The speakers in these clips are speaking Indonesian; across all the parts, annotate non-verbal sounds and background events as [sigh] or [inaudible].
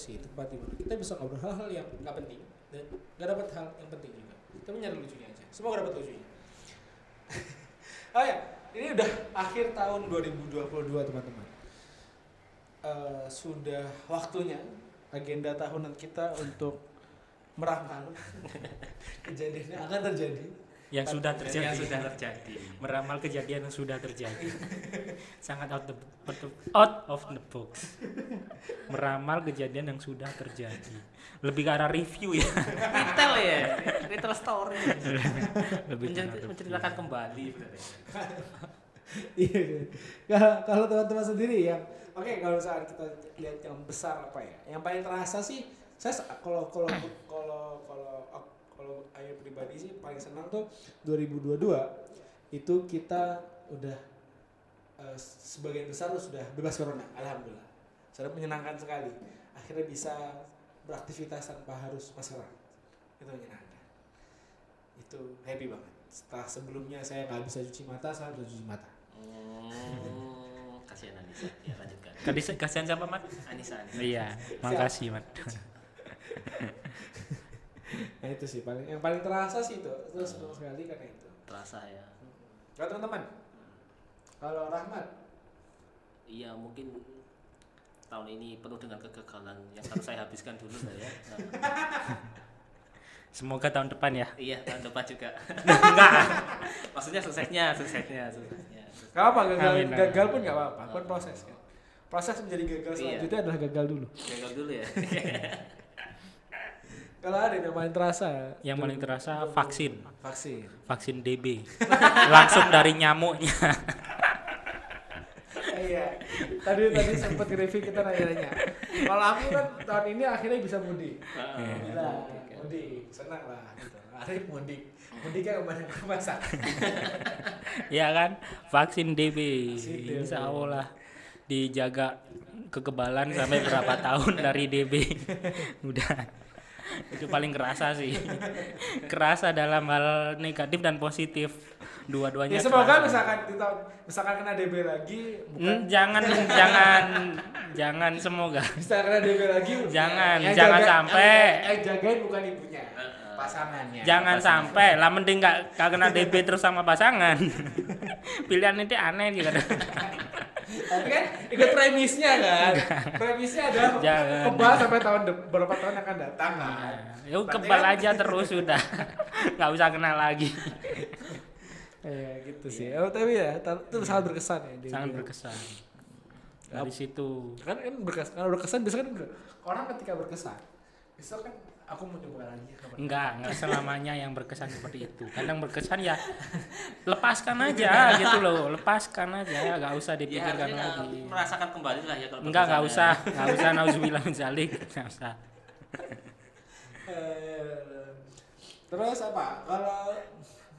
sih tempat di mana. Kita bisa ngobrol hal-hal yang nggak penting dan nggak dapat hal yang penting juga. Kita nyari lucunya aja. Semoga dapat lucunya. [laughs] Oh ya ini udah akhir tahun 2022 teman-teman. Eh, sudah waktunya agenda tahunan kita untuk meramal [laughs] kejadian yang akan terjadi yang sudah terjadi yang sudah terjadi meramal kejadian yang sudah terjadi [laughs] sangat out, the, out of the box meramal kejadian yang sudah terjadi lebih ke arah review ya retail ya retail story [laughs] lebih ke Mencer- arah menceritakan kembali sebenarnya. [laughs] Iya. iya. Kalau- Kalau teman-teman sendiri yang oke kalau misalnya kita lihat yang besar apa ya? Yang paling terasa sih saya kalau kalau kalau kalau kalau ayo pribadi sih paling senang tuh 2022 itu kita udah eh, sebagian besar sudah bebas corona, alhamdulillah. Sudah menyenangkan sekali. Akhirnya bisa beraktivitas tanpa harus maskeran. Itu menyenangkan. Itu happy banget. Setelah sebelumnya saya nggak bisa cuci mata, saya bisa cuci mata. Hmm, [laughs] kasihan Anissa. Ya lanjutkan. Kasihan siapa mat Anissa, Anissa. iya makasih mat [laughs] Nah itu sih paling yang paling terasa sih itu. Itu senang sekali karena itu. Terasa ya. Kalau teman-teman, kalau Rahmat, Iya mungkin tahun ini penuh dengan kegagalan yang harus saya habiskan dulu saya. Nah, [laughs] semoga tahun depan ya iya tahun depan juga. [laughs] enggak Maksudnya suksesnya, suksesnya, suksesnya. Apa gagal, Amin, gagal pun gak apa-apa, kan proses kan. Proses menjadi gagal Iya. selanjutnya adalah gagal dulu. Gagal dulu ya. [laughs] Kalau ada yang paling terasa, yang paling terasa vaksin vaksin. vaksin DB [laughs] langsung dari nyamuknya iya. Tadi tadi sempat review kita nanya-nanya. Kalau aku kan tahun ini akhirnya bisa mudik. Gila, mudik, senang lah. Gitu. Arif mudik, mudiknya ke mana ke pasar. ya kan vaksin DB insya Allah dijaga kekebalan sampai berapa tahun dari DB [laughs] udah itu paling kerasa sih kerasa dalam hal negatif dan positif dua-duanya Ya semoga kerasa. misalkan tahun misalkan kena DB lagi, bukan Hmm, jangan jangan jangan semoga bisa kena DB lagi. [laughs] Jangan, yang jangan jaga- sampai. Yang jagain bukan ibunya, pasangannya. jangan sampai lah mending nggak nggak kena DB terus sama pasangan [laughs] pilihan itu aneh gitu [laughs] Tapi kan ikut premisnya kan. premisnya adalah Jangan. kebal sampai tahun beberapa tahun akan datang kan. Yuk Berarti kebal kan- aja terus sudah [laughs] nggak usah kena lagi Iya gitu sih. Oh, tapi ya itu sangat berkesan ya. sangat berkesan dari situ Kan kan berkesan. Kalau berkesan biasanya kan orang ketika berkesan, besok kan aku mau coba lagi. enggak enggak selamanya yang berkesan seperti itu kadang berkesan ya [laughs] lepaskan aja gitu loh lepaskan aja nggak usah Ya dipikirkan harusnya lagi merasakan kembali lah ya kalau enggak nggak usah ya. nggak usah nauzubillah min [laughs] zalik nggak usah terus apa? Kalau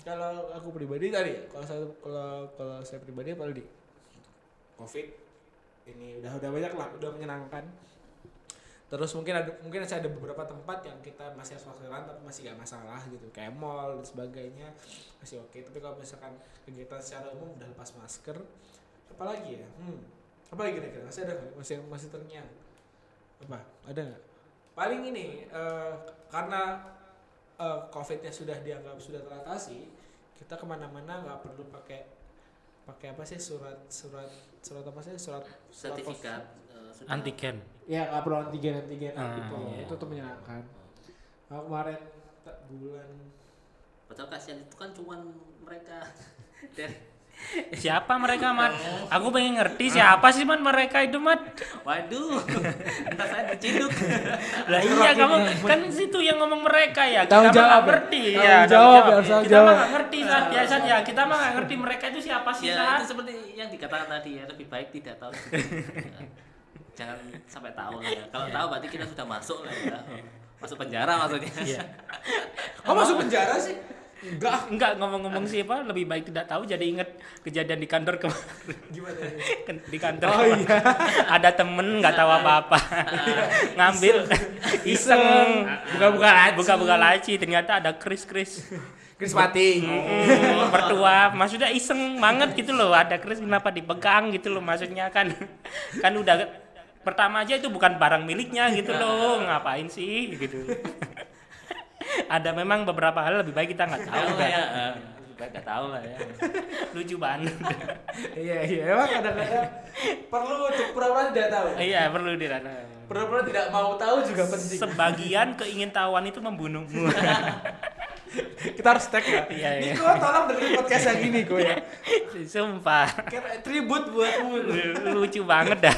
kalau aku pribadi tadi, kalau saya kalau kalau saya pribadi apa tadi? Covid ini udah udah banyak lah, udah menyenangkan. Terus mungkin ada mungkin masih ada beberapa tempat yang kita masih harus maskeran tapi masih gak masalah gitu, kayak mall dan sebagainya masih oke. Tapi kalau misalkan kegiatan secara umum udah lepas masker, apalagi ya? Hmm, apalagi kira-kira masih ada masih masih terngiang? Apa? Ada nggak? Paling ini eh, karena eh, COVID-nya sudah dianggap sudah teratasi, kita ke mana-mana nggak perlu pakai pakai apa sih surat surat surat apa sih surat surat sertifikat sudah- antigen. Ya nggak perlu antigen antigen Ah, gitu. iya. Itu tuh menyenangkan. Aku kemarin tak bulan. Padahal kasihan itu kan cuman mereka. [laughs] Dari siapa mereka mat? [laughs] Aku pengen ngerti siapa sih man mereka itu mat? Waduh [laughs] entah saya diciduk. Lah iya kamu kan situ yang ngomong mereka ya. Kita mah nggak jawab ya? ngerti. Ya jawab ya, harus kita tanggung mah nggak ngerti saat biasa ya. Kita mah nggak ngerti mereka itu siapa sih ya itu seperti yang dikatakan tadi ya lebih baik tidak tahu. Jangan sampai tahu lah ya. Kalau tahu berarti kita sudah masuk lah ya. Masuk penjara maksudnya. Iya. [laughs] Kok masuk penjara sih? Enggak. Enggak ngomong-ngomong sih apa lebih baik tidak tahu jadi inget kejadian di kantor kemarin Gimana di kantor Oh kemarin. iya. [laughs] ada temen nggak tahu apa-apa. [laughs] Ngambil. Iseng. Buka-buka laci. buka-buka laci ternyata ada kris kris mati. Mm, mertua. Maksudnya iseng banget gitu loh. Ada kris kenapa dipegang gitu loh maksudnya kan. Kan udah pertama aja itu bukan barang miliknya [laughs] gitu loh ngapain sih gitu [laughs] ada memang beberapa hal lebih baik kita nggak tahu Tahu kan ya. nggak tahu lah ya. [laughs] lucu banget Iya iya emang kadang-kadang perlu untuk pura-pura tidak tahu. iya perlu dirana Pura-pura tidak mau tahu juga penting. sebagian keingintahuan itu membunuhmu Kita harus tag ya. Iya, iya. Niko tolong dengerin podcast yang ini kok ya. sumpah Kayak tribut buatmu. lucu banget dah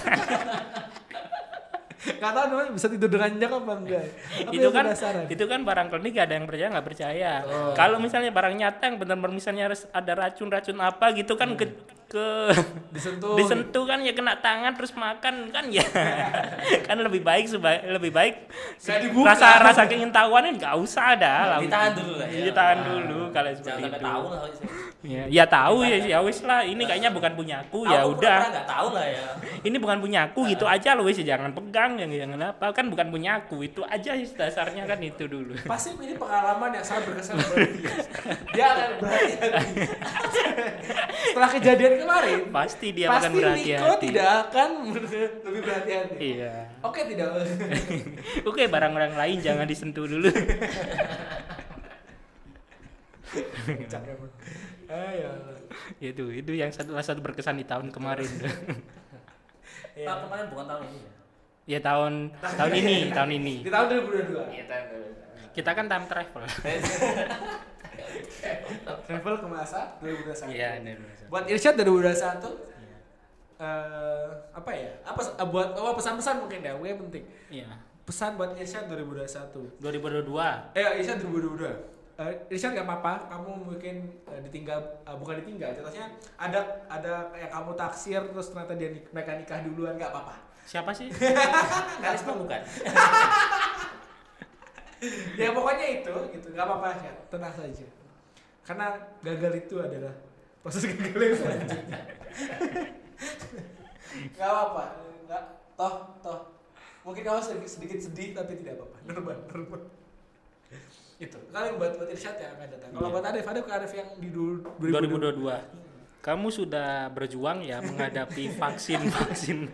Gak tau namanya bisa tidur dengan nyenyak apa enggak. [laughs] Itu kan penasaran. itu kan barang klinik ada yang percaya nggak percaya Oh. kalau misalnya barang nyata yang benar-benar misalnya harus ada racun-racun apa gitu kan ke ke [laughs] disentuh. disentuh kan ya kena tangan terus makan kan ya [laughs] kan lebih baik seba- lebih baik dibuka. rasa rasa keingintahuan nggak usah dah lah Ditahan dulu lah ya. ditahan dulu kalau seperti itu tahu lah. Ya, ya tahu ya ya wis lah ini kayaknya bukan punya aku ya udah tahu lah ya. ini bukan punya aku gitu aja loh wis jangan pegang yang jangan apa kan bukan punya aku itu aja sih dasarnya kan itu dulu Pasti ini pengalaman yang sangat berkesan buat [laughs] dia. Dia akan berhati-hati. Setelah kejadian kemarin, pasti dia pasti akan Niko berhati-hati tidak akan [laughs] lebih berhati-hati. iya Oke tidak. [laughs] oke barang-barang lain jangan disentuh dulu. Ayo. itu itu yang satu satu berkesan di tahun kemarin Iya. [laughs] Tahun kemarin bukan tahun ini ya. ya tahun tahun ini [laughs] tahun ini Di tahun 2022. Iya tahun kita kan time travel [laughs] Travel ke masa 2021. iya benar Buat Irsyad 2021 eh apa ya? Apa eh, buat oh, pesan-pesan mungkin ya, gue penting. iya Pesan buat Irsyad 2021. 2022 Eh, Irsyad 2022. Eh, Irsyad gak apa-apa, kamu mungkin eh, ditinggal, eh, bukan ditinggal, contohnya ada ada yang kamu taksir terus ternyata dia nik- mereka nikah duluan gak apa-apa. siapa sih [laughs] Karisma bukan. [laughs] ya pokoknya itu, gitu, gak apa-apa ya, tenang saja. Karena gagal itu adalah proses [laughs] gagal yang selanjutnya. gak apa-apa, gak, toh, toh. Mungkin kamu sedikit, sedikit sedih tapi tidak apa-apa, normal, normal. Itu. Kalian buat buat Irsyad yang akan datang. Kalau Iya. buat Arif, Arif ke Arif yang di dulu 2022 kamu sudah berjuang ya menghadapi [laughs] vaksin vaksin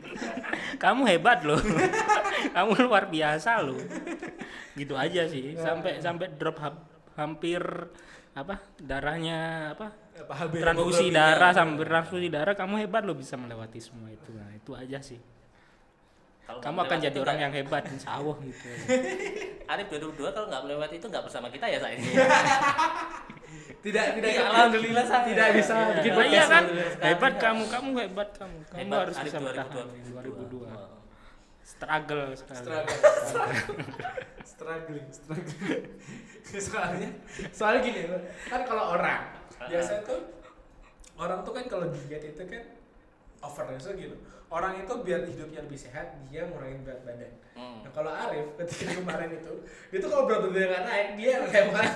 kamu hebat loh. [laughs] Kamu luar biasa loh. Gitu aja sih. Sampai sampai drop ha- hampir apa darahnya apa apa HB transfusi darah sampai transfusi darah kamu hebat loh bisa melewati semua itu. Nah itu aja sih Kalau kamu akan jadi orang nggak- yang hebat insya Allah gitu. [laughs] Arif 2022 kalau nggak melewati itu nggak bersama kita ya saat ini. [laughs] tidak tidak. Iya, alhamdulillah saya. tidak bisa Iya. bikin Oh iya kan? Alhamdulillah. hebat kamu kamu hebat kamu. Kamu Hebat, harus Arif bisa bertahan 2022. 2002 [laughs] struggle struggle. Struggle struggling struggling soalnya soalnya gini kan kalau orang biasa tuh orang tuh kan kalau diet itu kan over so gitu. Orang itu biar hidupnya lebih sehat dia ngurangin berat badan. Hmm. nah kalau Arif ketika [laughs] kemarin itu dia tuh kalau berat badannya nggak naik dia kayak kemarin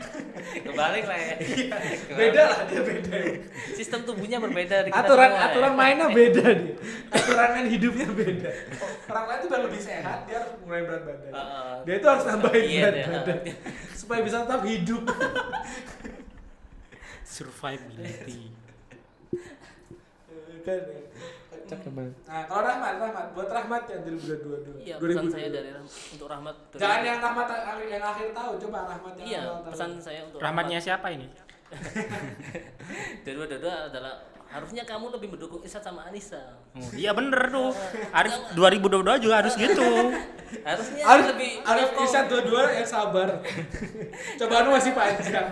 [laughs] Kebalik lah ya. [laughs] beda lah dia beda. Sistem tubuhnya berbeda kita aturan semua, ya. aturan mainnya beda dia. Aturan main hidupnya beda. Orang lain tuh biar lebih sehat dia harus ngurangin berat badan. Heeh. dia itu harus nambahin Iya, berat badan. Supaya bisa tetap hidup. Survivability kan kocak emang nah kalau Rahmat Rahmat buat Rahmat yang 2022 Iya, pesan saya dari untuk Rahmat. dari- jangan yang Rahmat akhir- yang akhir tahun coba Rahmat yang Iya, pesan saya untuk rahmatnya siapa ini? [laughs] 2022 adalah harusnya kamu lebih mendukung Irsad sama Anissa. Oh, iya bener tuh. [laughs] Arif 2022 juga harus gitu [laughs] Harusnya Arif lebih Arif Isyad dua-dua yang sabar cobaan masih panjang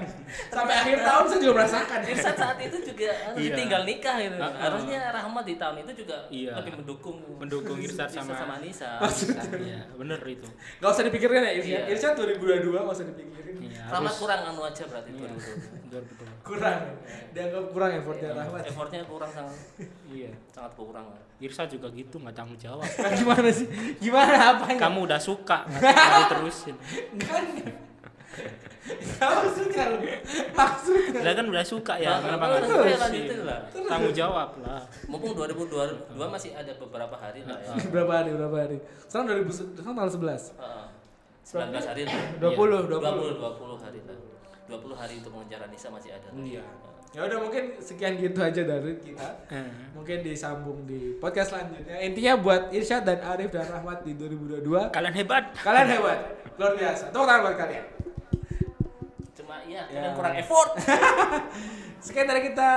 sampai akhir tahun saya juga merasakan Irsad saat itu juga Iya. tinggal nikah gitu. Ah, ah. Harusnya Rahmat di tahun itu juga Iya. lebih mendukung Mendukung Irsad sama- sama Anissa. iya bener itu Gak usah dipikirkan ya Isyad Iya. Isyad 2022 gak usah dipikirin iya, Rahmat harus kurang anu aja berarti iya, 2022. betul. kurang dianggap kurang effortnya Rahmat Effortnya kurang sangat iya sangat kurang lah. Irsa juga gitu nggak tanggung jawab [laughs] gimana sih gimana apanya kamu udah suka [laughs] nggak diterusin kan Gak maksudnya lu maksudnya Lah kan udah suka ya Nah, kenapa nggak ya lanjutin lah. tanggung jawab lah Mumpung 2022 masih ada beberapa hari lah ya. [laughs] berapa hari berapa hari sekarang 2000 sekarang tanggal 11 Heeh. 19 hari lah. 20 20 20 20 hari lah. 20 hari untuk mengejar Anissa masih ada. Iya. Ya udah mungkin sekian gitu aja dari kita. Eh. Mungkin disambung di podcast selanjutnya. Intinya buat Irsyad dan Arif dan Rahmat di 2022 Kalian hebat. kalian hebat, luar biasa. Tepuk tangan buat kalian. Cuma iya, Ya. kalian kurang effort. [laughs] Sekian dari kita.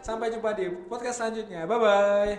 Sampai jumpa di podcast selanjutnya. Bye bye.